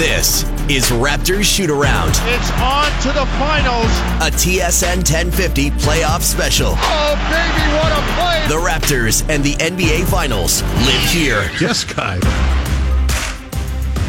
This is Raptors Shoot Around, It's on to the finals. a TSN 1050 playoff special. Oh, baby, what a play. The Raptors and the NBA Finals live here. Yes, Kai.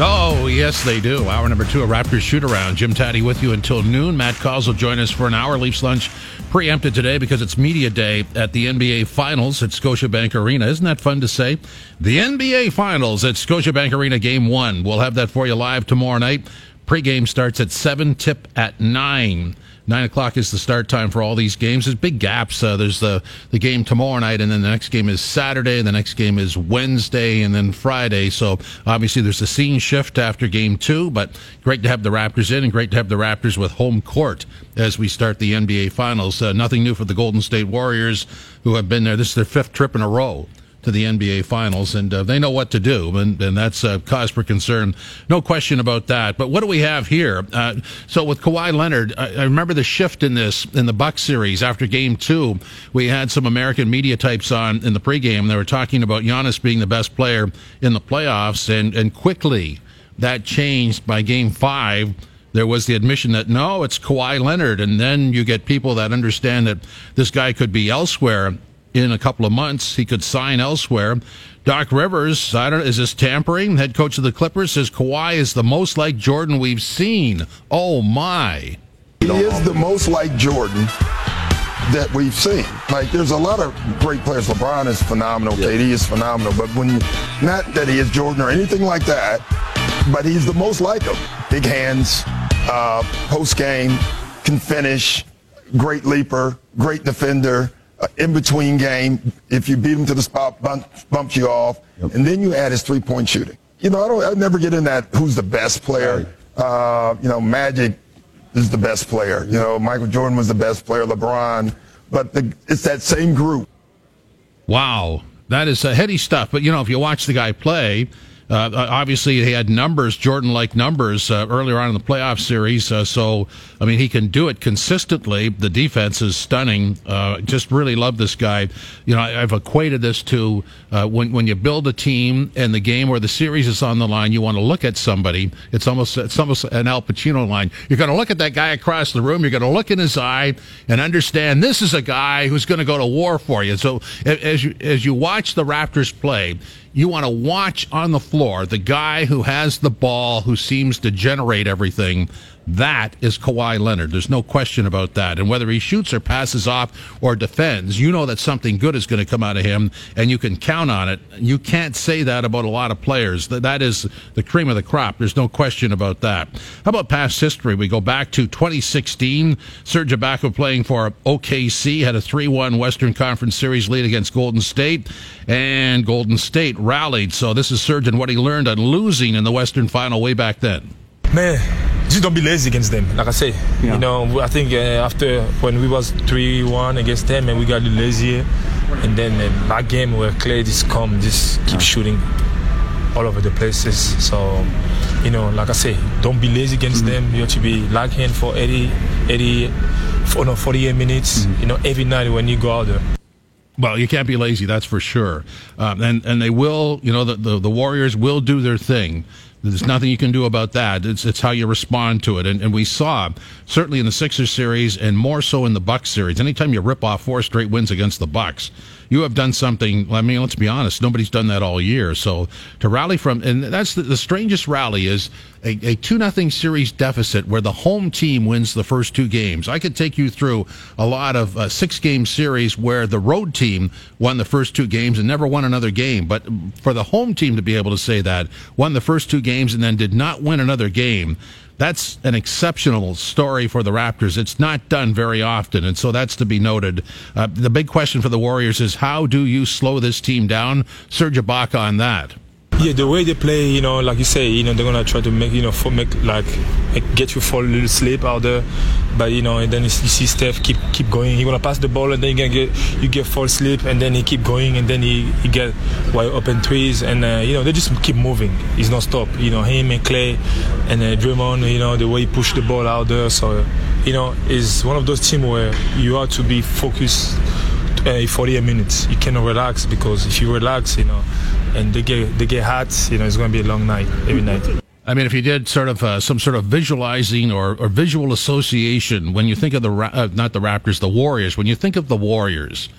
Oh, yes, they do. Hour number two of Raptors Shoot Around. Jim Tatti with you until noon. Matt Cauz will join us for an hour. Leafs lunch preempted today because it's media day at the NBA Finals at Scotiabank Arena. Isn't that fun to say? The NBA Finals at Scotiabank Arena, Game One. We'll have that for you live tomorrow night. Pre-game starts at seven. Tip at nine. Nine o'clock is the start time for all these games. There's big gaps. Uh, there's the the game tomorrow night, and then the next game is Saturday. The next game is Wednesday, and then Friday. So obviously there's a scene shift after game two. But great to have the Raptors in, and great to have the Raptors with home court as we start the NBA Finals. Uh, nothing new for the Golden State Warriors, who have been there. This is their fifth trip in a row to the NBA Finals, and uh, they know what to do, and, and that's uh, cause for concern. No question about that. But what do we have here? Uh, so with Kawhi Leonard, I, I remember the shift in this in the Buck series after Game Two. We had some American media types on in the pregame. They were talking about Giannis being the best player in the playoffs, and and quickly that changed by Game Five there was the admission that no, it's Kawhi Leonard, and then you get people that understand that this guy could be elsewhere in a couple of months. He could sign elsewhere. Doc Rivers, I don't, is this tampering? Head coach of the Clippers says Kawhi is the most like Jordan we've seen. Oh my! He is the most like Jordan that we've seen. Like, there's a lot of great players. LeBron is phenomenal. KD is phenomenal. But when, not that he is Jordan or anything like that, but he's the most like him. Big hands, uh, post game, can finish, great leaper, great defender. Uh, in between game, if you beat him to the spot, bump, bumps you off, and then you add his three point shooting. You know, I don't, I never get in that who's the best player. Uh, you know, Magic is the best player. You know, Michael Jordan was the best player, LeBron, but the, it's that same group. Wow, that is uh, heady stuff. But you know, if you watch the guy play, uh, obviously he had numbers, Jordan-like numbers uh, earlier on in the playoff series. Uh, so I mean, he can do it consistently. The defense is stunning. Uh, just really love this guy. You know, I, have equated this to uh, when when you build a team and the game where the series is on the line, you want to look at somebody. It's almost it's almost an Al Pacino line. You're going to look at that guy across the room. You're going to look in his eye and understand this is a guy who's going to go to war for you. So as you as you watch the Raptors play you want to watch on the floor the guy who has the ball, who seems to generate everything. That is Kawhi Leonard. There's no question about that. And whether he shoots or passes off or defends, you know that something good is going to come out of him, and you can count on it. You can't say that about a lot of players. That is the cream of the crop. There's no question about that. How about past history? We go back to 2016. Serge Ibaka playing for OKC had a 3-1 Western Conference Series lead against Golden State, and Golden State rallied. So this is Serge and what he learned on losing in the Western Final way back then. Man, just don't be lazy against them. Like I say, yeah. you know, I think uh, after when we was three one against them and we got a little lazier, and then uh, that game where Klay just come, just keep shooting all over the places. So, you know, like I say, don't be lazy against mm-hmm. them. You have to be like him for 80, 80, for, no, 48 minutes. Mm-hmm. You know, every night when you go out there. Well, you can't be lazy, that's for sure. Um, and and they will, you know, the, the, the Warriors will do their thing. There's nothing you can do about that. It's it's how you respond to it. And and we saw certainly in the Sixers series and more so in the Bucks series. Anytime you rip off four straight wins against the Bucks, you have done something. I mean, let's be honest, nobody's done that all year. So to rally from, and that's the, the strangest rally is a, a two nothing series deficit where the home team wins the first two games. I could take you through a lot of uh, six game series where the road team won the first two games and never won another game. But for the home team to be able to say that won the first two games and then did not win another game that's an exceptional story for the Raptors. It's not done very often, and so that's to be noted. Uh, the big question for the Warriors is how do you slow this team down? Serge Ibaka on that. Yeah, the way they play, you know, like you say, you know, they're gonna try to make, you know, for make like get you fall little sleep out there, but you know, and then you see Steph keep keep going. He gonna pass the ball, and then you get you get fall sleep, and then he keep going, and then he, he get wide open threes, and uh, you know they just keep moving. He's not stop. You know, him and Klay and uh, Draymond, you know, the way he push the ball out there. So, you know, is one of those teams where you have to be focused uh, 48 minutes. You cannot relax because if you relax, you know, and they get they get hot, you know, it's going to be a long night every night. I mean, if you did sort of uh, some sort of visualizing or, or visual association when you think of the uh, not the Raptors, the Warriors. When you think of the Warriors,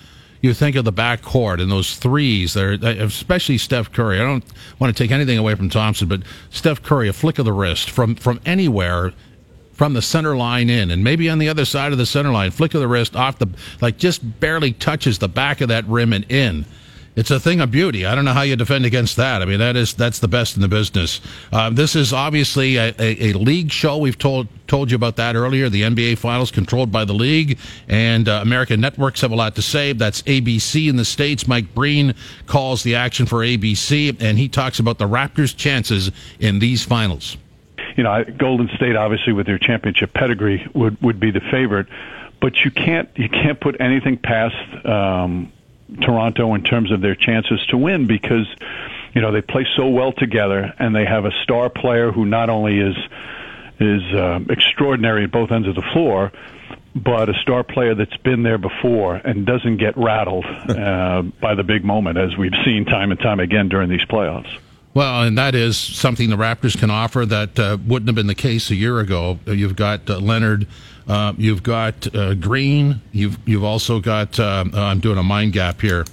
you think of the backcourt and those threes. There, especially Steph Curry. I don't want to take anything away from Thompson, but Steph Curry, a flick of the wrist from from anywhere from the center line in, and maybe on the other side of the center line, flick of the wrist off the like just barely touches the back of that rim and in it's a thing of beauty. I don't know how you defend against that. I mean, that is that's the best in the business. Uh, this is obviously a, a, a, league show. We've told told you about that earlier. The NBA Finals controlled by the league, and uh, American networks have a lot to say. That's ABC in the states. Mike Breen calls the action for ABC, and he talks about the Raptors' chances in these finals. You know, Golden State, obviously with their championship pedigree, would would be the favorite, but you can't you can't put anything past. Um, Toronto in terms of their chances to win because you know they play so well together and they have a star player who not only is is uh, extraordinary at both ends of the floor but a star player that's been there before and doesn't get rattled uh, by the big moment as we've seen time and time again during these playoffs. Well, and that is something the Raptors can offer that uh, wouldn't have been the case a year ago. You've got uh, Leonard uh, you've got uh, Green. You've you've also got. Uh, I'm doing a mind gap here.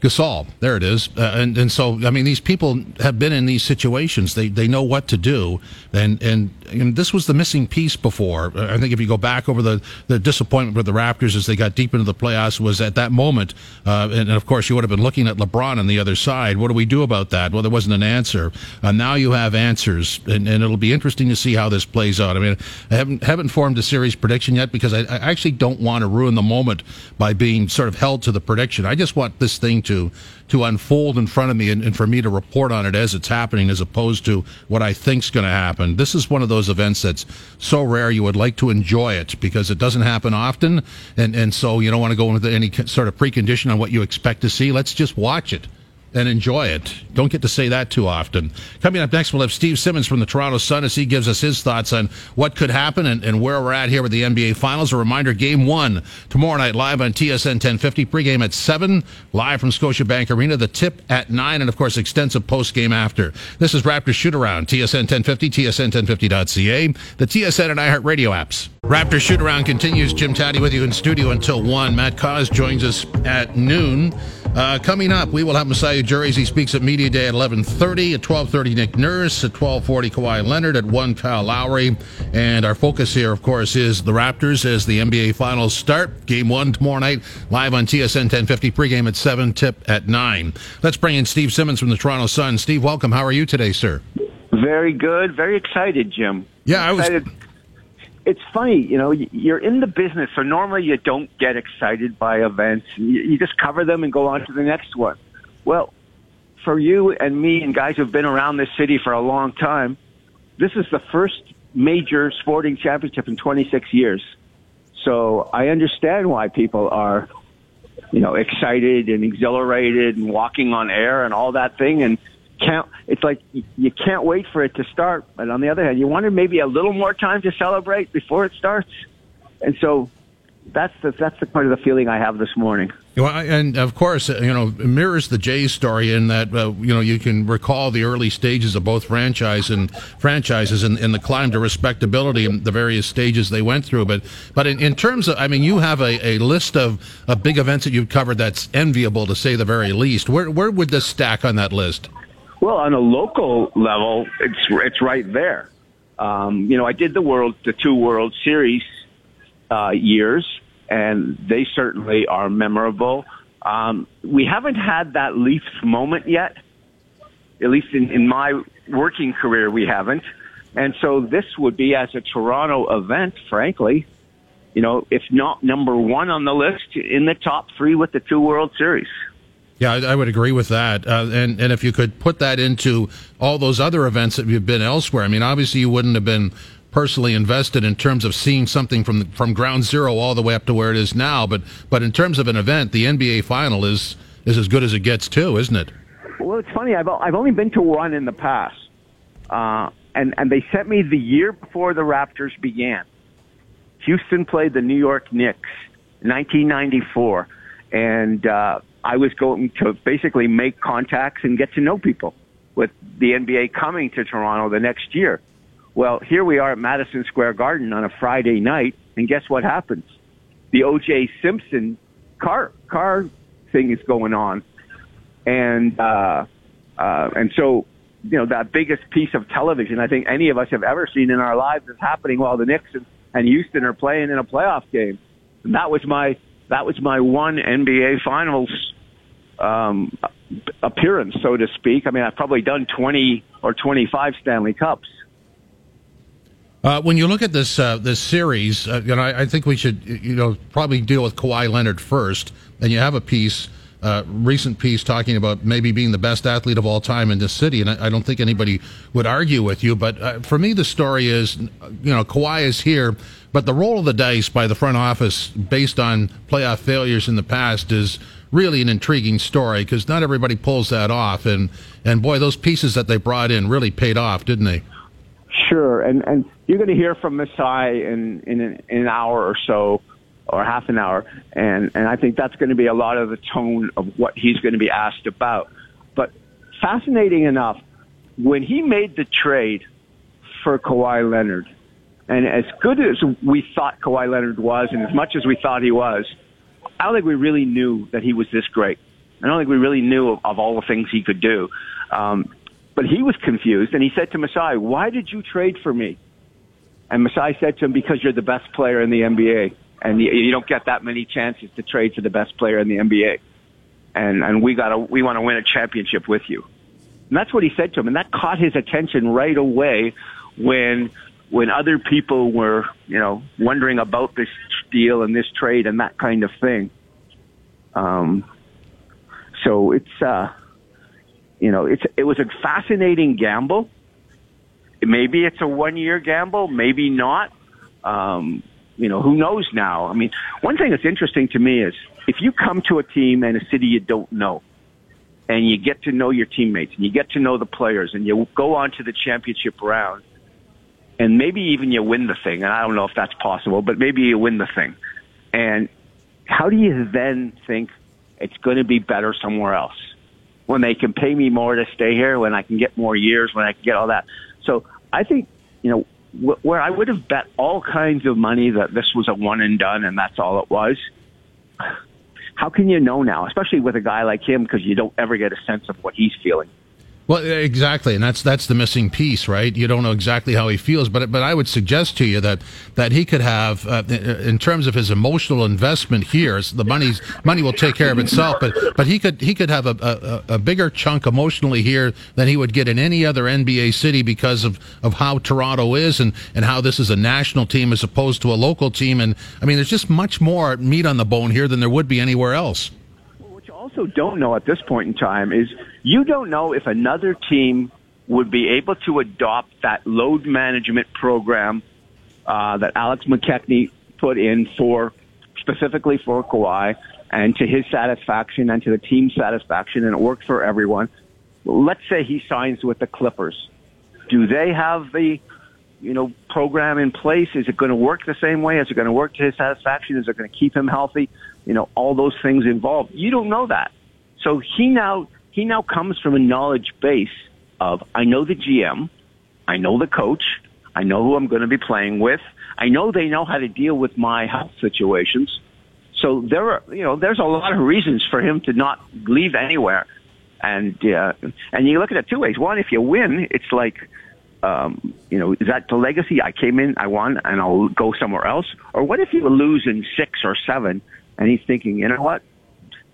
Gasol. There it is. Uh, and and so I mean these people have been in these situations. They they know what to do. And and, and this was the missing piece before. I think if you go back over the the disappointment with the Raptors as they got deep into the playoffs was at that moment. Uh, and, and, of course you would have been looking at LeBron on the other side. What do we do about that? Well, there wasn't an answer. Uh, now you have answers, and, and it'll be interesting to see how this plays out. I mean, I haven't haven't formed a series prediction yet because I, I actually don't want to ruin the moment by being sort of held to the prediction. I just want this thing to unfold in front of me and, and for me to report on it as it's happening as opposed to what I think's going to happen. This is one of those events that's so rare you would like to enjoy it because it doesn't happen often and and so you don't want to go into any sort of precondition on what you expect to see. Let's just watch it and enjoy it. Don't get to say that too often. Coming up next, we'll have Steve Simmons from the Toronto Sun as he gives us his thoughts on what could happen and, and where we're at here with the NBA Finals. A reminder, game one tomorrow night live on TSN 1050, pregame at 7, live from Scotiabank Arena, the tip at 9, and of course, extensive postgame after. This is Raptors Shoot Around, TSN 1050, TSN1050.ca, the TSN and iHeartRadio apps. Raptors Shoot Around continues. Jim Tatti with you in studio until 1. Matt Cauz joins us at noon. Uh, coming up, we will have Masai Ujiri. He speaks at Media Day at 11.30. At 12.30, Nick Nurse. At 12.40, Kawhi Leonard. At 1, Kyle Lowry. And our focus here, of course, is the Raptors as the NBA Finals start. Game 1 tomorrow night, live on TSN 1050. Pregame at 7, tip at 9. Let's bring in Steve Simmons from the Toronto Sun. Steve, welcome. How are you today, sir? Very good. Very excited, Jim. Yeah, I was... Excited it's funny, you know, you're in the business, so normally you don't get excited by events. You just cover them and go on to the next one. Well, for you and me and guys who've been around this city for a long time, this is the first major sporting championship in 26 years. So I understand why people are, you know, excited and exhilarated and walking on air and all that thing. And can't it's like you can't wait for it to start but on the other hand you wanted maybe a little more time to celebrate before it starts and so that's the that's the part of the feeling I have this morning. Well, and of course, you know, mirrors the Jays story in that uh, you know you can recall the early stages of both franchise and franchises and, and, the climb to respectability and the various stages they went through. But but in, in terms of, I mean, you have a, a list of, of big events that you've covered that's enviable to say the very least. Where where would this stack on that list? Well, on a local level, it's it's right there. Um, you know, I did the world, the two World Series uh, years, and they certainly are memorable. Um, we haven't had that Leafs moment yet. At least in, in my working career, we haven't. And so this would be as a Toronto event, frankly, you know, if not number one on the list, in the top three with the two World Series. Yeah, I, I would agree with that. Uh, and and if you could put that into all those other events that you've been elsewhere, I mean, obviously you wouldn't have been personally invested in terms of seeing something from from ground zero all the way up to where it is now. But but in terms of an event, the NBA final is is as good as it gets too, isn't it? Well, it's funny. I've I've only been to one in the past, uh, and and they sent me the year before the Raptors began. Houston played the New York Knicks, 1994, and uh, I was going to basically make contacts and get to know people with the NBA coming to Toronto the next year. Well, here we are at Madison Square Garden on a Friday night, and guess what happens? The O.J. Simpson car car thing is going on, and uh, uh, and so you know that biggest piece of television I think any of us have ever seen in our lives is happening while the Knicks and, and Houston are playing in a playoff game. And that was my that was my one NBA Finals um, appearance, so to speak. I mean, I've probably done 20 or 25 Stanley Cups. Uh, when you look at this uh, this series, uh, you know, I, I, think we should, you know, probably deal with Kawhi Leonard first. And you have a piece, uh, recent piece, talking about maybe being the best athlete of all time in this city, and I, I don't think anybody would argue with you. But uh, for me, the story is, you know, Kawhi is here, but the roll of the dice by the front office, based on playoff failures in the past, is really an intriguing story because not everybody pulls that off. And and boy, those pieces that they brought in really paid off, didn't they? Sure, and and you're going to hear from Masai in in an, in an hour or so, or half an hour, and and I think that's going to be a lot of the tone of what he's going to be asked about. But fascinating enough, when he made the trade for Kawhi Leonard, and as good as we thought Kawhi Leonard was, and as much as we thought he was, I don't think we really knew that he was this great. I don't think we really knew of, of all the things he could do. Um, but he was confused, and he said to Masai, "Why did you trade for me?" And Masai said to him, "Because you're the best player in the NBA, and you, you don't get that many chances to trade for the best player in the NBA, and and we got to we want to win a championship with you." And that's what he said to him, and that caught his attention right away when when other people were, you know, wondering about this deal and this trade and that kind of thing. Um, so it's uh, you know, it's it was a fascinating gamble. Maybe it's a one year gamble, maybe not. Um, you know, who knows now? I mean, one thing that's interesting to me is if you come to a team and a city you don't know, and you get to know your teammates and you get to know the players and you go on to the championship round, and maybe even you win the thing. And I don't know if that's possible, but maybe you win the thing. And how do you then think it's going to be better somewhere else? when they can pay me more to stay here, when I can get more years, when I can get all that. So I think, you know, wh- where I would have bet all kinds of money that this was a one and done and that's all it was. How can you know now, especially with a guy like him, because you don't ever get a sense of what he's feeling? Well, exactly, and that's that's the missing piece, right? You don't know exactly how he feels, but but I would suggest to you that that he could have, uh, in terms of his emotional investment here, the money's money will take care of itself, but but he could he could have a, a, a bigger chunk emotionally here than he would get in any other NBA city because of of how Toronto is and and how this is a national team as opposed to a local team, and I mean, there's just much more meat on the bone here than there would be anywhere else Well, what you also don't know at this point in time is you don't know if another team would be able to adopt that load management program uh, that Alex McKechnie put in for specifically for Kawhi and to his satisfaction and to the team's satisfaction, and it worked for everyone. Let's say he signs with the Clippers. Do they have the you know program in place? Is it going to work the same way? Is it going to work to his satisfaction? Is it going to keep him healthy? you know, all those things involved. You don't know that. So he now, he now comes from a knowledge base of, I know the GM, I know the coach, I know who I'm going to be playing with, I know they know how to deal with my health situations. So there are, you know, there's a lot of reasons for him to not leave anywhere. And, uh, and you look at it two ways. One, if you win, it's like, um, you know, is that the legacy? I came in, I won, and I'll go somewhere else. Or what if you lose in six or seven and he's thinking, you know what?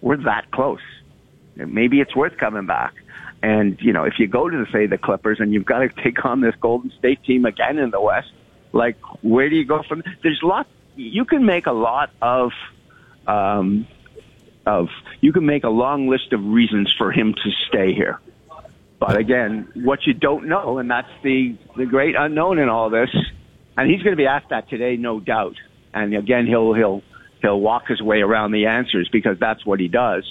We're that close. Maybe it's worth coming back. And, you know, if you go to, say, the Clippers and you've got to take on this Golden State team again in the West, like, where do you go from? There's a lot, you can make a lot of, um, of, you can make a long list of reasons for him to stay here. But again, what you don't know, and that's the, the great unknown in all this, and he's going to be asked that today, no doubt. And again, he'll, he'll, he'll walk his way around the answers because that's what he does.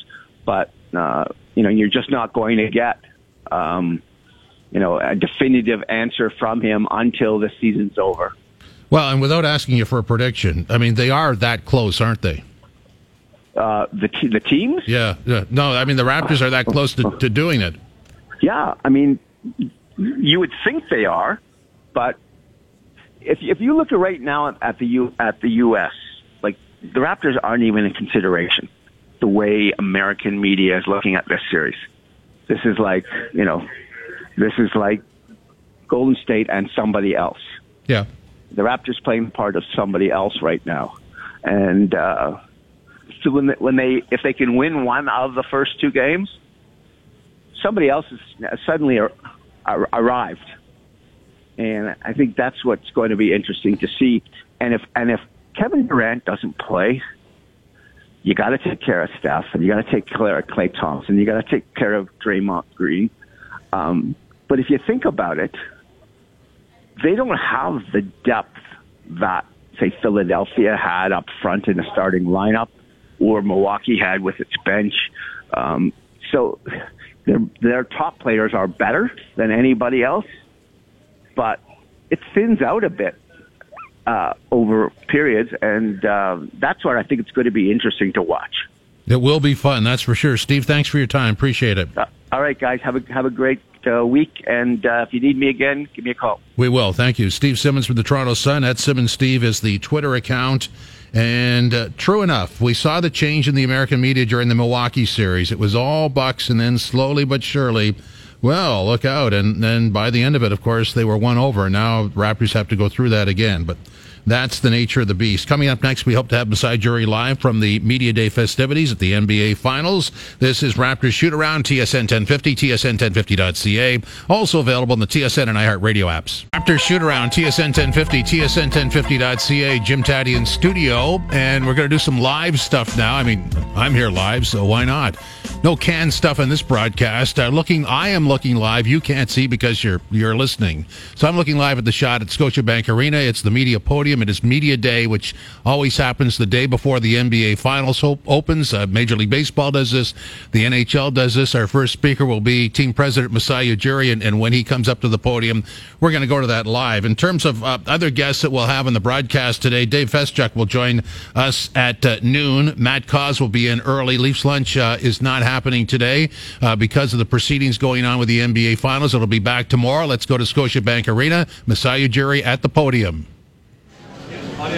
But uh, you know, you're just not going to get um, you know a definitive answer from him until the season's over. Well, and without asking you for a prediction, I mean, they are that close, aren't they? Uh, the te- the teams? Yeah, yeah. No, I mean the Raptors are that close to, to doing it. Yeah, I mean, you would think they are, but if if you look at right now at the U at the U.S., like the Raptors aren't even in consideration. The way American media is looking at this series, this is like you know, this is like Golden State and somebody else. Yeah. The Raptors playing the part of somebody else right now, and uh, so when they, when they if they can win one out of the first two games, somebody else has suddenly ar- ar- arrived, and I think that's what's going to be interesting to see. And if and if Kevin Durant doesn't play, you got to take care of Steph, and you got to take care of Klay Thompson, you got to take care of Draymond Green. Um, but if you think about it, they don't have the depth that say Philadelphia had up front in the starting lineup, or Milwaukee had with its bench. Um, so their their top players are better than anybody else, but it thins out a bit uh, over periods, and uh, that's where I think it's going to be interesting to watch. It will be fun, that's for sure. Steve, thanks for your time. Appreciate it. Uh, all right, guys, have a have a great uh, week, and uh, if you need me again, give me a call. We will. Thank you, Steve Simmons from the Toronto Sun. At Simmons Steve is the Twitter account. And uh, true enough, we saw the change in the American media during the Milwaukee series. It was all Bucks, and then slowly but surely, well, look out. And then by the end of it, of course, they were won over. Now Raptors have to go through that again. But that's the nature of the beast. Coming up next, we hope to have Masai Ujiri live from the Media Day festivities at the NBA Finals. This is Raptors Shoot Around, TSN 1050, TSN1050.ca. Also available in the TSN and iHeartRadio apps. Raptors Shoot Around, TSN 1050, TSN1050.ca. Jim Tatti in studio, and we're going to do some live stuff now. I mean, I'm here live, so why not? No canned stuff in this broadcast. Uh, looking, I am looking live. You can't see because you're you're listening. So I'm looking live at the shot at Scotiabank Arena. It's the media podium. It is media day, which always happens the day before the NBA Finals opens. Uh, Major League Baseball does this. The NHL does this. Our first speaker will be Team President Masai Ujiri, and, and when he comes up to the podium, we're going to go to that live. In terms of uh, other guests that we'll have in the broadcast today, Dave Feschuk will join us at uh, noon. Matt Cauz will be in early. Leafs lunch uh, is not happening today uh, because of the proceedings going on with the NBA Finals. It'll be back tomorrow. Let's go to Scotiabank Arena. Masai Ujiri at the podium. Good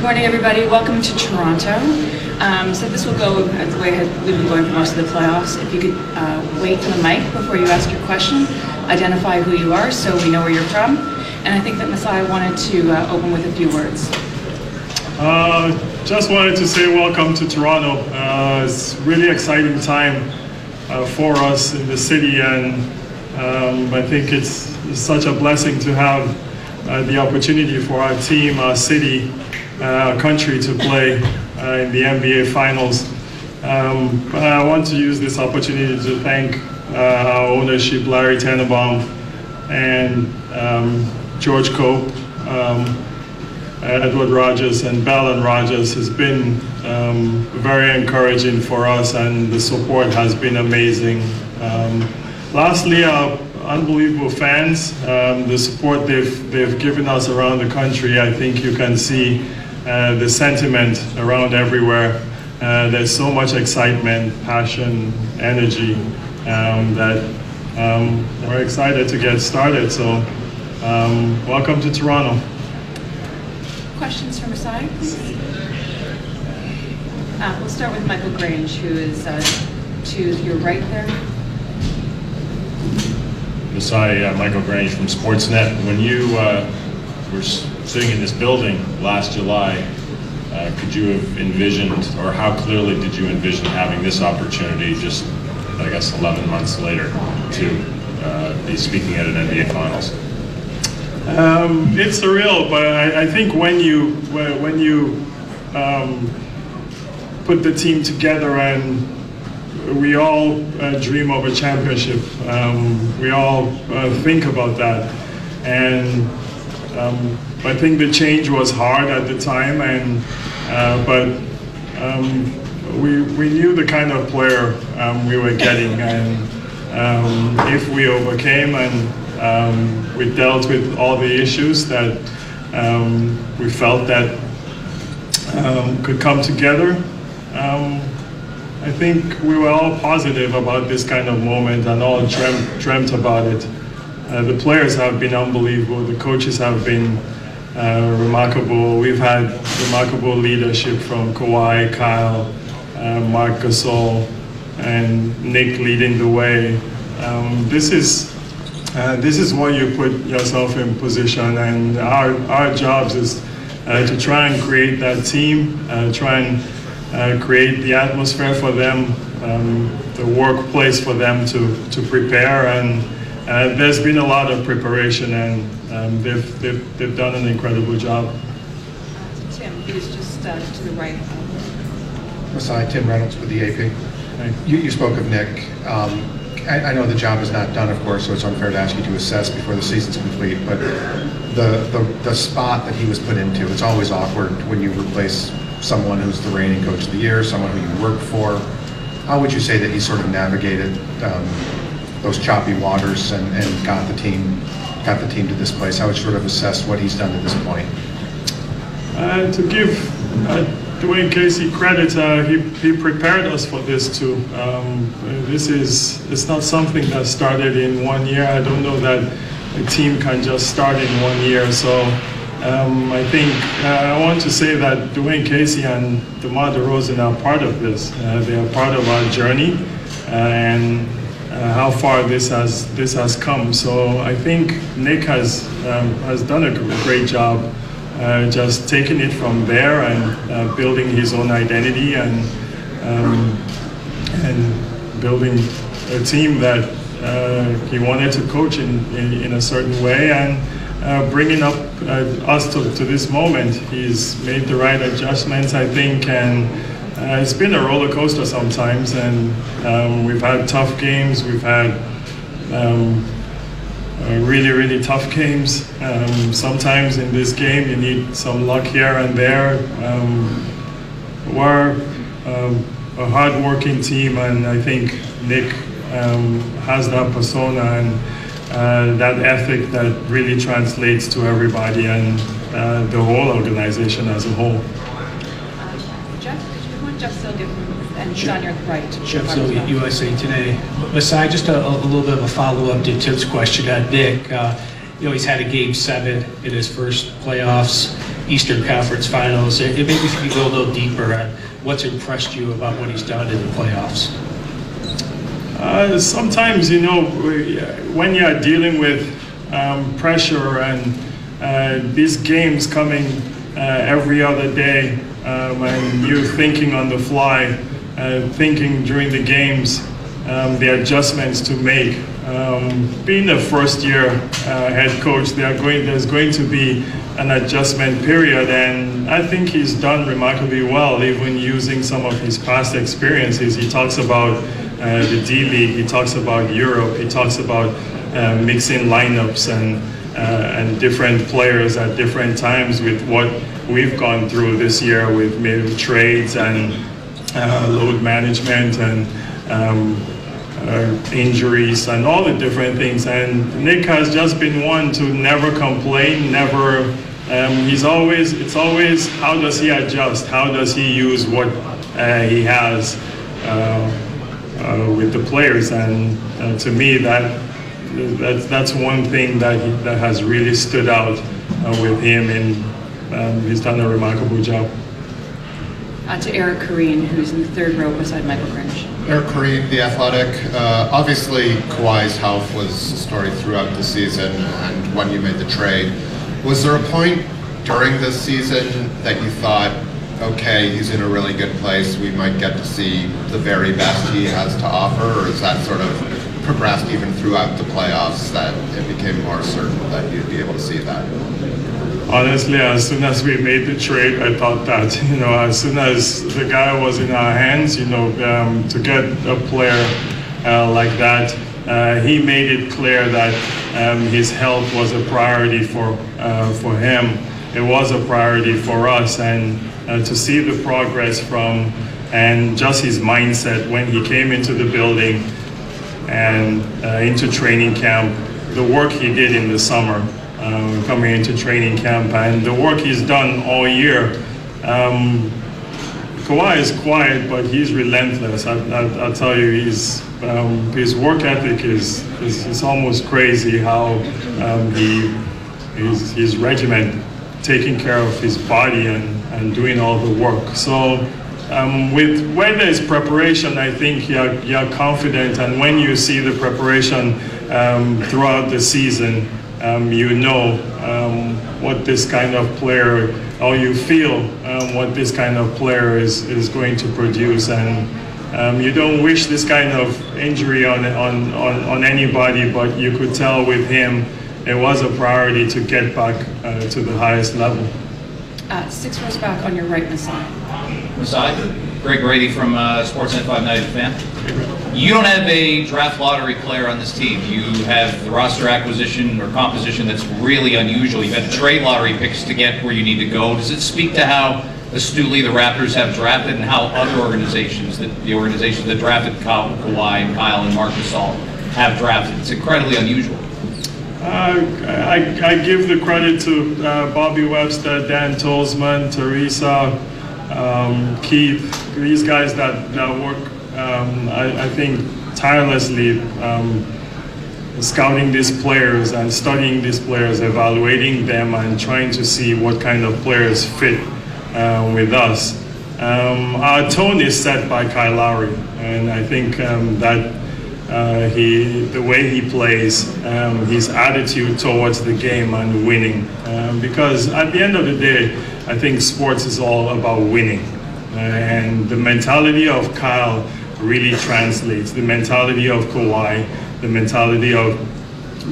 morning, everybody. Welcome to Toronto. Um, so this will go the way we've been going for most of the playoffs. If you could uh, wait for the mic before you ask your question, identify who you are so we know where you're from. And I think that Masai wanted to uh, open with a few words. Uh, just wanted to say welcome to Toronto. Uh, it's really exciting time uh, for us in the city, and um, I think it's, such a blessing to have uh, the opportunity for our team, our city, uh, our country to play uh, in the NBA Finals. Um, but I want to use this opportunity to thank our ownership, Larry Tanenbaum, and um, George Cope. Um, Edward Rogers and Bellon Rogers has been um, very encouraging for us, and the support has been amazing. Lastly, our unbelievable fans, um, the support they've, they've given us around the country, I think you can see uh, the sentiment around everywhere. Uh, there's so much excitement, passion, energy um, that um, we're excited to get started. So, um, welcome to Toronto questions from Masai, please? Uh, we'll start with Michael Grange, who is uh, to your right there. Masai, uh, Michael Grange from Sportsnet. When you uh, were sitting in this building last July, uh, could you have envisioned, or how clearly did you envision having this opportunity just, I guess, 11 months later to uh, be speaking at an NBA Finals? Um, it's surreal, but I, I, think when you when you um, put the team together and we all uh, dream of a championship, um, we all uh, think about that, and um, I think the change was hard at the time, and uh, but um, we we knew the kind of player um, we were getting, and if we overcame and um, we dealt with all the issues that um, we felt that um, could come together. um, I think we were all positive about this kind of moment and all dreamt, dreamt about it. Uh, the players have been unbelievable. The coaches have been uh, remarkable. We've had remarkable leadership from Kawhi, Kyle, uh, Marc Gasol, and Nick leading the way. Um, this is uh, this is where you put yourself in position, and our our jobs is uh, to try and create that team, uh, try and uh, create the atmosphere for them, um, the workplace for them to to prepare and. Uh, there's been a lot of preparation and um, they've, they've, they've done an incredible job. Tim, he just uh, to the right. Masai, Tim Reynolds with the AP. You, you spoke of Nick. Um, I, I, know the job is not done, of course, so it's unfair to ask you to assess before the season's complete, but the, the, the spot that he was put into, it's always awkward when you replace someone who's the reigning coach of the year, someone who you work for. How would you say that he sort of navigated um, those choppy waters and, and got the team got the team to this place? How would you sort of assess what he's done to this point? Uh, to give uh, Dwane Casey credit, uh, he, he prepared us for this too. Um, this is it's not something that started in one year. I don't know that a team can just start in one year. So um, I think uh, I want to say that Dwane Casey and DeMar DeRozan are part of this. Uh, they are part of our journey, uh, and uh, how far this has this has come. So I think Nick has um, has done a great job, uh, just taking it from there and uh, building his own identity and um, and building a team that he wanted to coach in, in, in a certain way and. Uh, bringing up uh, us to, to this moment, he's made the right adjustments, I think, and uh, it's been a roller coaster sometimes, and um, we've had tough games. We've had um, uh, really, really tough games. Um, sometimes in this game, you need some luck here and there. Um, we're um, a hard-working team, and I think Nick um, has that persona and uh, that ethic that really translates to everybody and uh, the whole organization as a whole. Jeff Zillgitt and he's on your right. Jeff Zillgitt, USA Today. Masai, just a, a, little bit of a follow-up to Tim's question on Nick. Uh, you know, he's had a game seven in his first playoffs, Eastern Conference Finals. It, it maybe if you could go a little deeper on what's impressed you about what he's done in the playoffs. Uh, sometimes, you know, when you're dealing with um, pressure and uh, these games coming uh, every other day, um, and you're thinking on the fly, uh, thinking during the games, um, the adjustments to make. Um, being a first year uh, head coach, going, there's going to be an adjustment period, and I think he's done remarkably well, even using some of his past experiences. He talks about uh, the D League, he talks about Europe, he talks about uh, mixing lineups and uh, and different players at different times with what we've gone through this year with maybe trades and uh, load management and um, uh, injuries and all the different things. And Nick has just been one to never complain, never. Um, he's always. It's always how does he adjust? How does he use what uh, he has uh, uh, with the players? And uh, to me, that that's that's one thing that he, that has really stood out with him in um, he's done a remarkable job. Uh, to Eric Koreen, who's in the third row beside Michael Grange. Eric Koreen, The Athletic. Uh, obviously, Kawhi's health was a story throughout the season and when you made the trade. Was there a point during this season that you thought, okay, he's in a really good place, we might get to see the very best he has to offer, or is that sort of progressed even throughout the playoffs that it became more certain that you'd be able to see that? honestly, as soon as we made the trade, I thought that, you know, as soon as the guy was in our hands, you know, um, to get a player uh, like that, uh, he made it clear that um, his health was a priority for, uh, for him. It was a priority for us, and uh, to see the progress from and just his mindset when he came into the building and uh, into training camp, the work he did in the summer um, coming into training camp and the work he's done all year. Um, Kawhi is quiet, but he's relentless. I, I, will tell you, he's, um, his work ethic is, is, almost crazy how um, he, his, his regiment taking care of his body and, and doing all the work. So um, with when there's preparation, I think you're, you're confident, and when you see the preparation um, throughout the season, um, you know um, what this kind of player, or you feel um, what this kind of player is, is going to produce. And um, you don't wish this kind of injury on, on, on, on, anybody, but you could tell with him it was a priority to get back uh, to the highest level. Uh, six rows back on your right, Masai. Masai, Greg Brady from uh, Sportsnet 590 fan. You don't have a draft lottery player on this team. You have the roster acquisition or composition that's really unusual. You've had to trade lottery picks to get where you need to go. Does it speak to how astutely the Raptors have drafted and how other organizations, that the organizations that drafted Kyle, Kawhi and Kyle and Marc Gasol have drafted? It's incredibly unusual. I, I, give the credit to uh, Bobby Webster, Dan Tolzman, Teresa, um, Keith, these guys that, that work, um, I, I, think, tirelessly um, scouting these players and studying these players, evaluating them, and trying to see what kind of players fit uh, with us. Um, our tone is set by Kyle Lowry, and I think um, that uh, he, the way he plays, um, his attitude towards the game and winning. Um, because at the end of the day, I think sports is all about winning. Uh, and the mentality of Kyle really translates. The mentality of Kawhi, the mentality of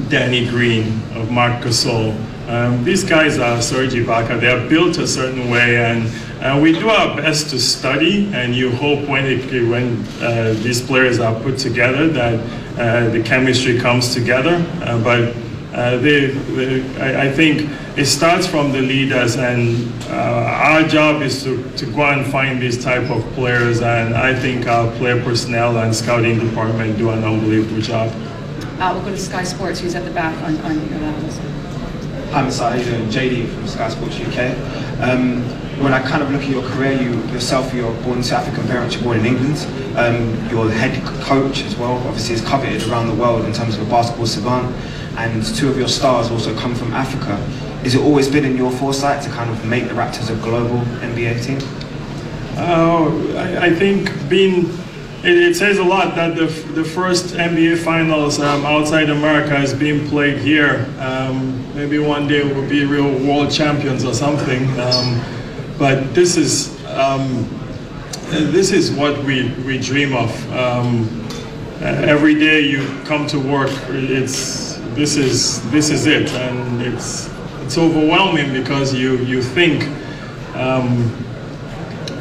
Danny Green, of Marc Gasol. Um, these guys are Serge Ibaka. They are built a certain way, and uh, we do our best to study. And you hope when it, when uh, these players are put together that uh, the chemistry comes together. Uh, but uh, they, they, I, I, think it starts from the leaders, and uh, our job is to, to go and find these type of players. And I think our player personnel and scouting department do an unbelievable job. We'll go to Sky Sports, who's at the back on, on your levels. Hi, Mr. Doing? JD from Sky Sports UK. Um, when I kind of look at your career, you yourself, you're born to African parents, you're born in England. Um, your head coach as well, obviously, is coveted around the world in terms of a basketball savant. And two of your stars also come from Africa. Is it always been in your foresight to kind of make the Raptors a global NBA team? Uh, I, I think being it, it, says a lot that the, the first NBA finals um, outside America is being played here. Um, maybe one day we'll be real world champions or something. Um, but this is um, this is what we, we dream of. Um, every day you come to work, it's this is this is it, and it's it's overwhelming because you you think. Um,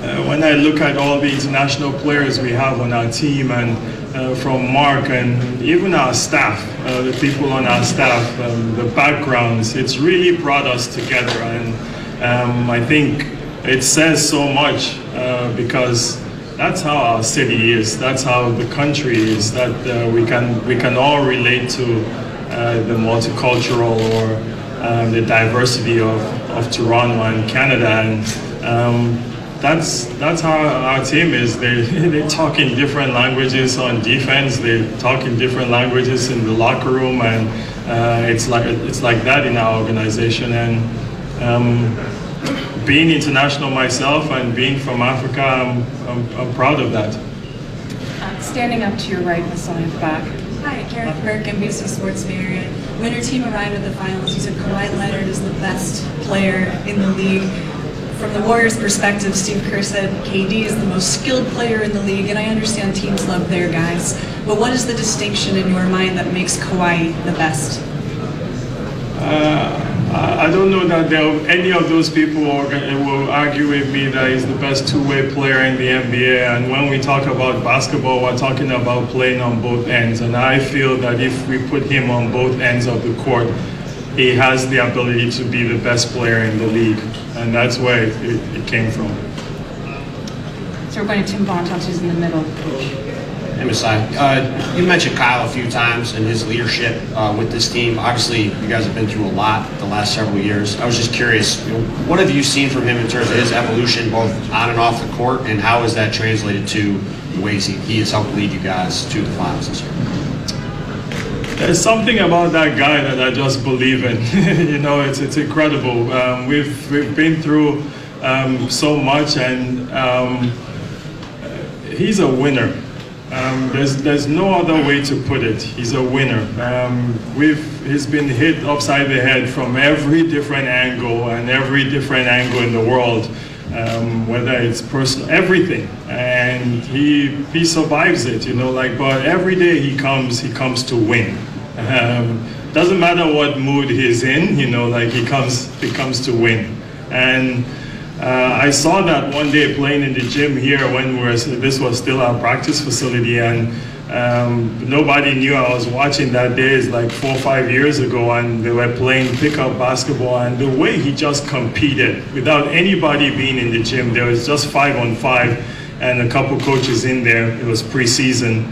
uh, when I look at all the international players we have on our team and uh, from Marc and even our staff, uh, the people on our staff, um, the backgrounds, it's really brought us together. And um, I think it says so much uh, because that's how our city is. That's how the country is. That uh, we can we can all relate to the multicultural or the diversity of, of Toronto and Canada. And um, that's that's how our team is. They they talk in different languages on defense. They talk in different languages in the locker room, and uh, it's like it's like that in our organization. And um, being international myself and being from Africa, I'm, I'm, I'm proud of that. Uh, standing up to your right, Masai back. Hi, Kerith Burke, NBC Sports Bay Area. When your team arrived at the finals, you said Kawhi Leonard is the best player in the league from the Warriors' perspective, Steve Kerr said KD is the most skilled player in the league, and I understand teams love their guys. But what is the distinction in your mind that makes Kawhi the best? Uh, I don't know that any of those people will argue with me that he's the best two-way player in the NBA. And when we talk about basketball, we're talking about playing on both ends. And I feel that if we put him on both ends of the court, he has the ability to be the best player in the league, and that's where it, it, it came from. So we're going to Tim Bontemps, who's in the middle. Hey, Masai. Uh, you mentioned Kyle a few times and his leadership uh, with this team. Obviously, you guys have been through a lot the last several years. I was just curious, you know, what have you seen from him in terms of his evolution, both on and off the court, and how has that translated to the ways he, he has helped lead you guys to the finals this year? There's something about that guy that I just believe in. you know, it's it's incredible. Um, we've we've been through um, so much, and um, he's a winner. Um, there's there's no other way to put it. He's a winner. Um, we've he's been hit upside the head from every different angle and every different angle in the world, um, whether it's personal, everything, and he he survives it. You know, like but every day he comes he comes to win. Um, doesn't matter what mood he's in. You know, like he comes he comes to win, and. Uh, I saw that one day playing in the gym here when we were, this was still our practice facility, and um, nobody knew I was watching that day. It's like four or five years ago, and they were playing pickup basketball. And the way he just competed without anybody being in the gym, there was just five on five, and a couple coaches in there. It was preseason,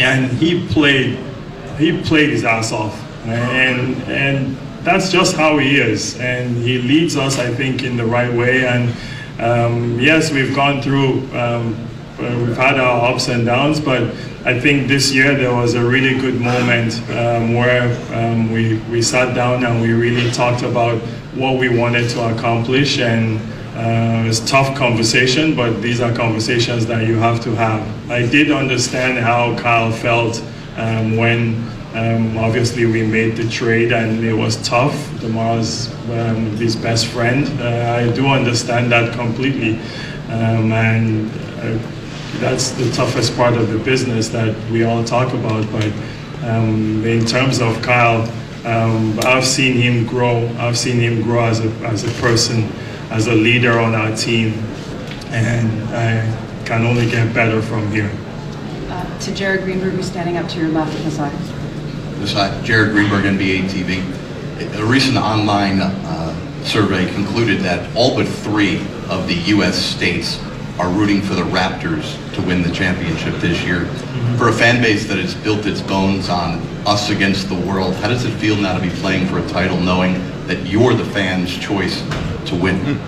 and he played, he played his ass off, and and that's just how he is, and he leads us, I think, in the right way. And um, yes, we've gone through, um, uh, we've had our ups and downs, but I think this year there was a really good moment um, where um, we we sat down and we really talked about what we wanted to accomplish, and uh, it's tough conversation, but these are conversations that you have to have. I did understand how Kyle felt um, when. Um, obviously, we made the trade and it was tough. DeMar's um, his best friend. Uh, I do understand that completely. Um, and uh, that's the toughest part of the business that we all talk about. But um, in terms of Kyle, um, I've seen him grow. I've seen him grow as a, as a person, as a leader on our team. And I can only get better from here. To Jared Greenberg, who's standing up to your left of the side. This is Jared Greenberg, NBA TV. A recent online uh, survey concluded that all but three of the U.S. states are rooting for the Raptors to win the championship this year. For a fan base that has built its bones on us against the world, how does it feel now to be playing for a title knowing that you're the fans' choice to win?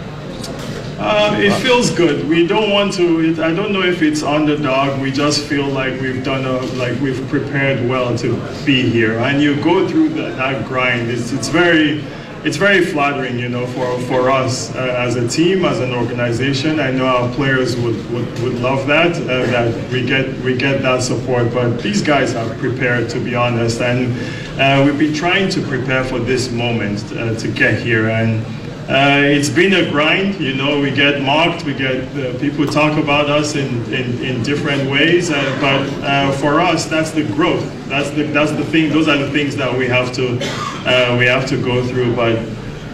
Uh, it feels good. We don't want to. It, I don't know if it's underdog. We just feel like we've done a like we've prepared well to be here. And you go through that, that grind. It's it's very it's very flattering, you know, for for us uh, as a team, as an organization. I know our players would would, would love that uh, that we get we get that support. But these guys are prepared, to be honest, and uh, we've been trying to prepare for this moment uh, to get here and. Uh, it's been a grind, you know. We get mocked, we get uh, people talk about us in, in, in different ways, uh, but uh, for us, that's the growth. That's the that's the thing. Those are the things that we have to uh, we have to go through. But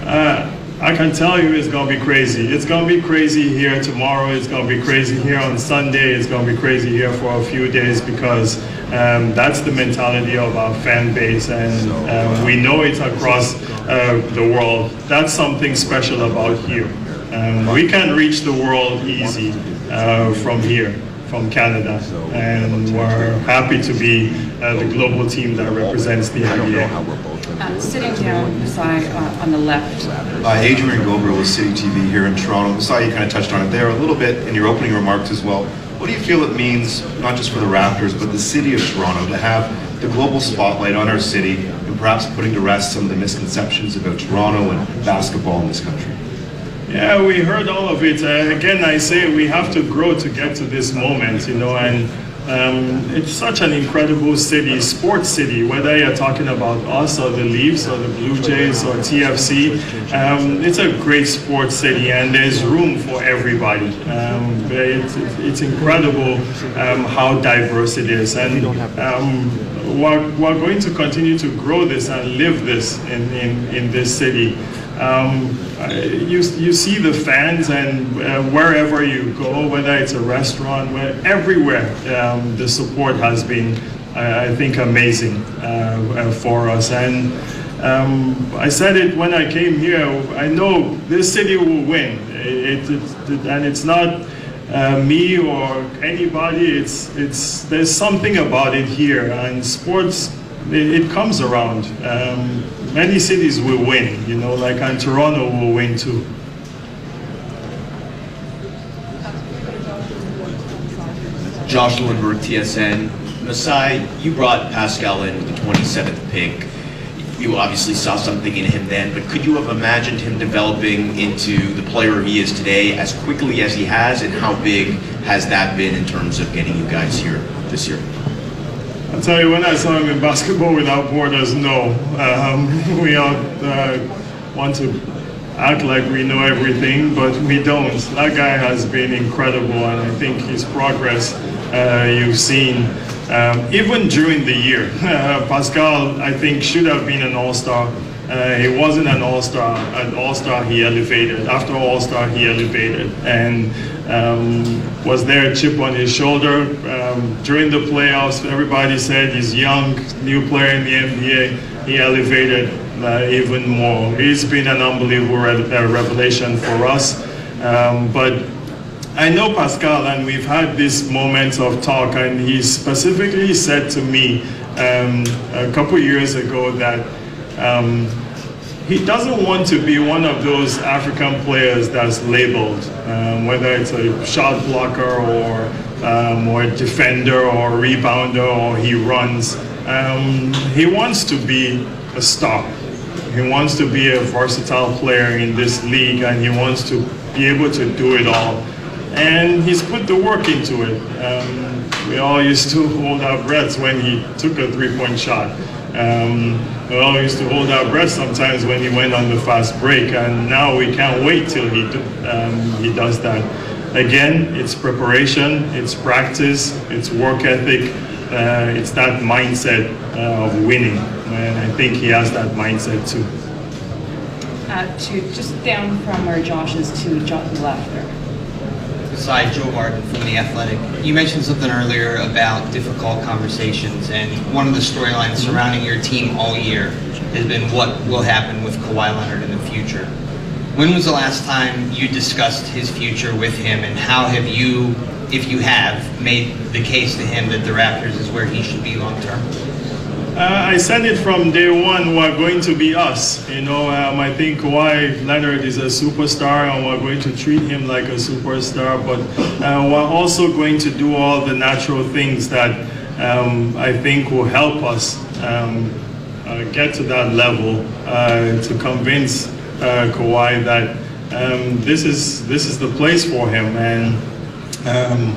uh, I can tell you, it's gonna be crazy. It's gonna be crazy here tomorrow. It's gonna be crazy here on Sunday. It's gonna be crazy here for a few days because um, that's the mentality of our fan base, and um, we know it across uh, the world. That's something special about here. Um, we can reach the world easy uh, from here, from Canada, and we're happy to be uh, the global team that represents the NBA. Uh, sitting down beside uh, on the left. Uh, Adrian Gober with City TV here in Toronto. Masai, you kind of touched on it there a little bit in your opening remarks as well. What do you feel it means, not just for the Raptors, but the city of Toronto, to have the global spotlight on our city and perhaps putting to rest some of the misconceptions about Toronto and basketball in this country? Yeah, we heard all of it. Uh, again, I say we have to grow to get to this moment, you know, and um, it's such an incredible city, sports city, whether you're talking about us or the Leafs or the Blue Jays or TFC. Um, it's a great sports city and there's room for everybody. Um, it's, it's incredible um, how diverse it is. And um, we're, we're going to continue to grow this and live this in, in, in this city. Um, you, you see the fans and uh, wherever you go, whether it's a restaurant, where, everywhere, um, the support has been, uh, I think, amazing uh, for us. And um, I said it when I came here, I know this city will win. It, it, it, and it's not uh, me or anybody. It's it's there's something about it here, and sports it, it comes around. Many cities will win, you know, like and Toronto will win too. Josh Lewenberg, TSN. Masai, you brought Pascal in with the 27th pick. You obviously saw something in him then, but could you have imagined him developing into the player he is today as quickly as he has, and how big has that been in terms of getting you guys here this year? I'll tell you, when I saw him in basketball without borders, no. Um, we all uh, want to act like we know everything, but we don't. That guy has been incredible, and I think his progress uh, you've seen um, even during the year. Uh, Pascal, I think, should have been an all-star. Uh, he wasn't an all-star. An all-star, he elevated. After all-star, he elevated, and um, was there a chip on his shoulder um, during the playoffs? Everybody said he's young, new player in the NBA. He elevated uh, even more. He's been an unbelievable re- uh, revelation for us. Um, but I know Pascal, and we've had this moment of talk, and he specifically said to me um, a couple years ago that um, he doesn't want to be one of those African players that's labeled, um, whether it's a shot blocker or um, or defender or rebounder or he runs. Um, he wants to be a star. He wants to be a versatile player in this league, and he wants to be able to do it all and he's put the work into it. Um, we all used to hold our breaths when he took a three-point shot. Um, we all used to hold our breath sometimes when he went on the fast break, and now we can't wait till he do, um, he does that. Again, it's preparation, it's practice, it's work ethic, uh, it's that mindset uh, of winning, and I think he has that mindset too. Uh, to just down from where Josh is to John left there. Side Joe Martin from The Athletic. You mentioned something earlier about difficult conversations, and one of the storylines surrounding your team all year has been what will happen with Kawhi Leonard in the future. When was the last time you discussed his future with him, and how have you, if you have, made the case to him that the Raptors is where he should be long term? Uh, I said it from day one, who are going to be us. You know, um, I think Kawhi Leonard is a superstar and we're going to treat him like a superstar, but uh, we're also going to do all the natural things that um, I think will help us um, uh, get to that level uh, to convince uh, Kawhi that um, this is this is the place for him and um,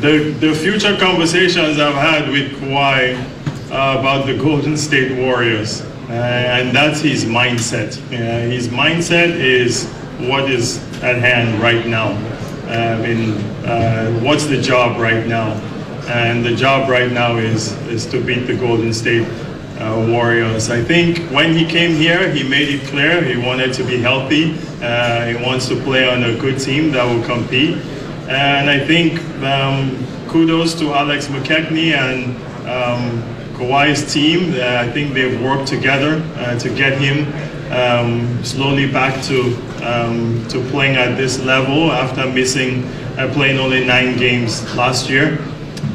the, the future conversations I've had with Kawhi uh, about the Golden State Warriors, uh, and that's his mindset. Uh, his mindset is what is at hand right now. I mean, uh, what's the job right now? And the job right now is is to beat the Golden State uh, Warriors. I think when he came here, he made it clear he wanted to be healthy. Uh, he wants to play on a good team that will compete. And I think um, kudos to Alex McKechnie and um, Kawhi's team. Uh, I think they've worked together uh, to get him um, slowly back to um, to playing at this level after missing uh, playing only nine games last year.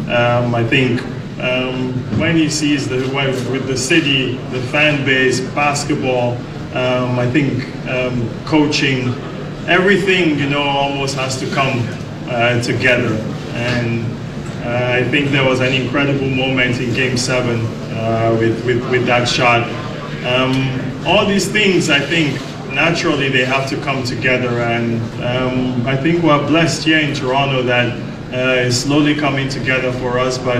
Um, I think um, when he sees the with the city, the fan base, basketball, um, I think um, coaching, everything you know almost has to come uh, together and. Uh, I think there was an incredible moment in Game Seven uh, with, with, with that shot. Um, all these things, I think, naturally they have to come together, and um, I think we're blessed here in Toronto that uh, is slowly coming together for us. But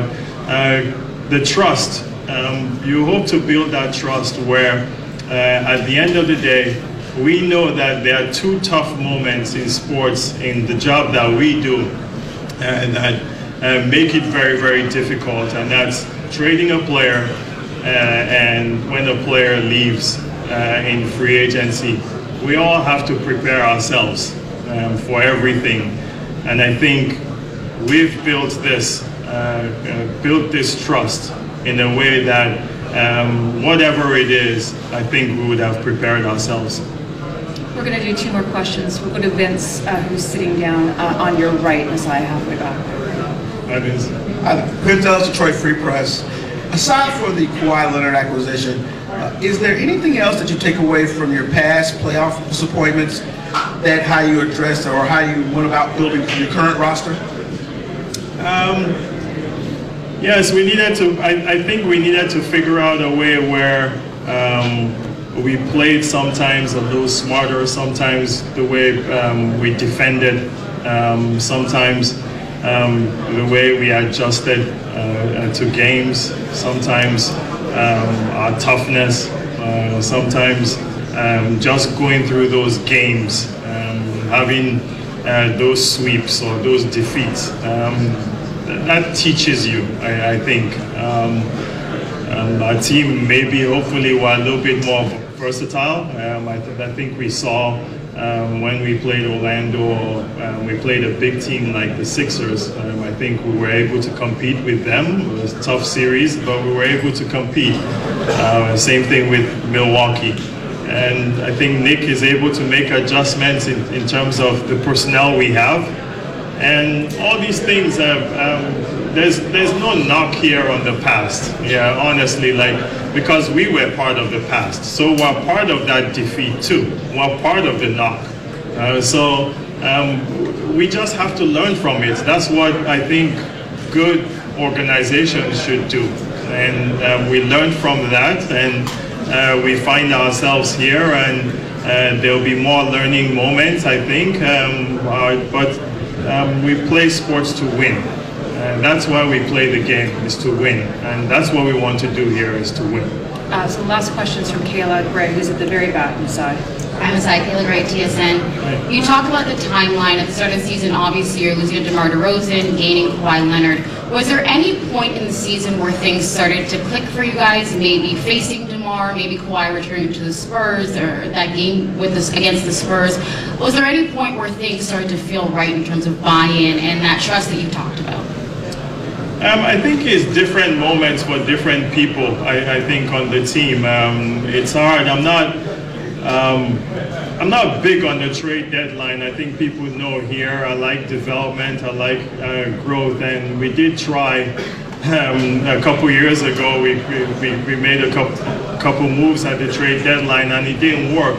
uh, the trust, um, you hope to build that trust where, uh, at the end of the day, we know that there are two tough moments in sports in the job that we do, and that uh, make it very, very difficult, and that's trading a player uh, and when a player leaves uh, in free agency. We all have to prepare ourselves um, for everything, and I think we've built this, built this trust in a way that um, whatever it is, I think we would have prepared ourselves. We're going to do two more questions. We'll go to Vince, uh, who's sitting down uh, on your right, Masai, halfway back. That is. Vince Ellis, Detroit Free Press. Aside from the Kawhi Leonard acquisition, uh, is there anything else that you take away from your past playoff disappointments that how you addressed or how you went about building your current roster? Um, yes, we needed to. I, I, think we needed to figure out a way where um, we played sometimes a little smarter, sometimes the way um, we defended, um, sometimes um, the way we adjusted uh, to games, sometimes um, our toughness, uh, sometimes just going through those games, having uh, those sweeps or those defeats. Um, that teaches you, I, I think. Um, um, our team maybe, hopefully, were a little bit more versatile. Um, I, th- I, think we saw um, when we played Orlando, um, we played a big team like the Sixers. Um, I think we were able to compete with them. It was a tough series, but we were able to compete. Uh, same thing with Milwaukee and I think Nick is able to make adjustments in, in terms of the personnel we have. And all these things, have, um, there's, there's no knock here on the past. Yeah, honestly, like, because we were part of the past. So we're part of that defeat too. We're part of the knock. Uh, so um, we just have to learn from it. That's what I think good organizations should do. And um, we learned from that. And uh, we find ourselves here, and uh, there'll be more learning moments, I think. Um, uh, but um, we play sports to win. And that's why we play the game, is to win. And that's what we want to do here, is to win. Uh, so last question is from Kayla Grey, who's at the very back inside. Masai Kayla Grey, TSN. You talked about the timeline at the start of the season. Obviously, you're losing to DeMar DeRozan, gaining Kawhi Leonard. Was there any point in the season where things started to click for you guys? Maybe facing DeMar, maybe Kawhi returning to the Spurs, or that game with this against the Spurs. Was there any point where things started to feel right in terms of buy-in and that trust that you talked about? Um, I think it's different moments for different people. I, I think on the team, um, it's hard. I'm not. Um, I'm not big on the trade deadline. I think people know here. I like development. I like uh, growth, and we did try um, a couple years ago. We, we, we made a couple couple moves at the trade deadline, and it didn't work.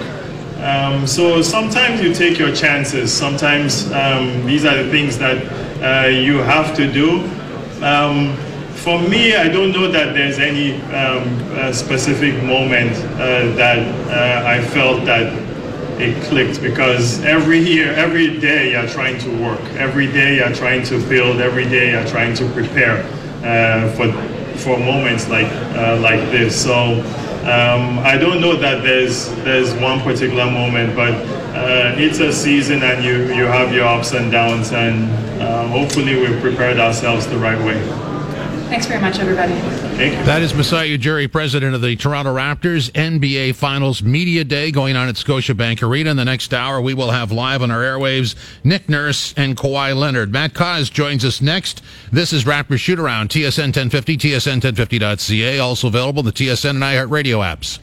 Um, so sometimes you take your chances. Sometimes um, these are the things that uh, you have to do. Um, for me, I don't know that there's any um, specific moment uh, that uh, I felt that it clicked because every year, every day you're trying to work. Every day you're trying to build. Every day you're trying to prepare uh, for for moments like uh, like this. So um, I don't know that there's there's one particular moment, but uh, it's a season and you you have your ups and downs, and uh, hopefully we've prepared ourselves the right way. Thanks very much, everybody. Thank you. That is Masai Ujiri, president of the Toronto Raptors NBA Finals Media Day going on at Scotiabank Arena. In the next hour, we will have live on our airwaves Nick Nurse and Kawhi Leonard. Matt Cauz joins us next. This is Raptors Shoot Around, TSN 1050, TSN1050.ca, also available the TSN and iHeartRadio apps.